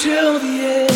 till the end.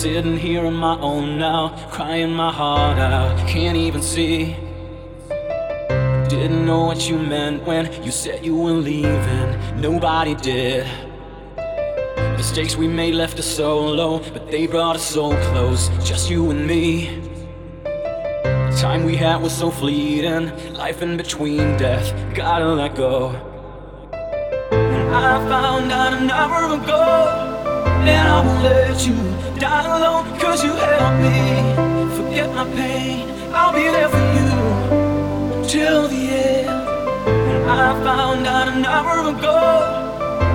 Sitting here on my own now, crying my heart out. Can't even see. Didn't know what you meant when you said you were leaving. Nobody did. Mistakes we made left us so low, but they brought us so close. Just you and me. The time we had was so fleeting. Life in between death, gotta let go. And I found out an hour ago. And I won't let you die alone, cause you helped me forget my pain. I'll be there for you till the end. And I found out an hour ago.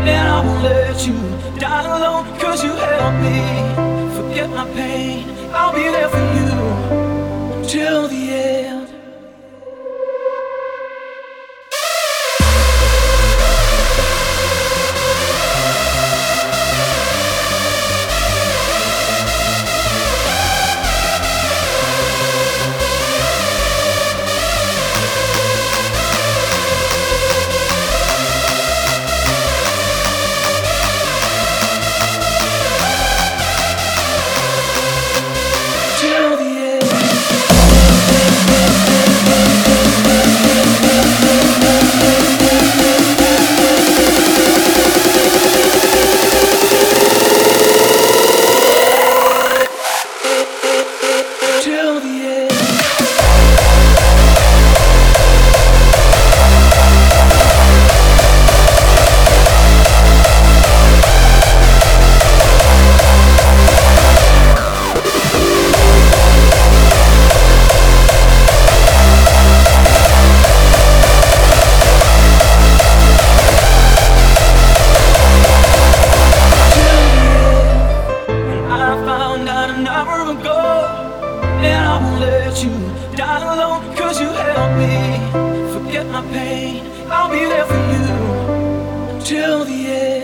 And I won't let you die alone, cause you helped me forget my pain. I'll be there for you an hour ago. And I won't let you die alone, cause you helped me forget my pain. I'll be there for you till the end.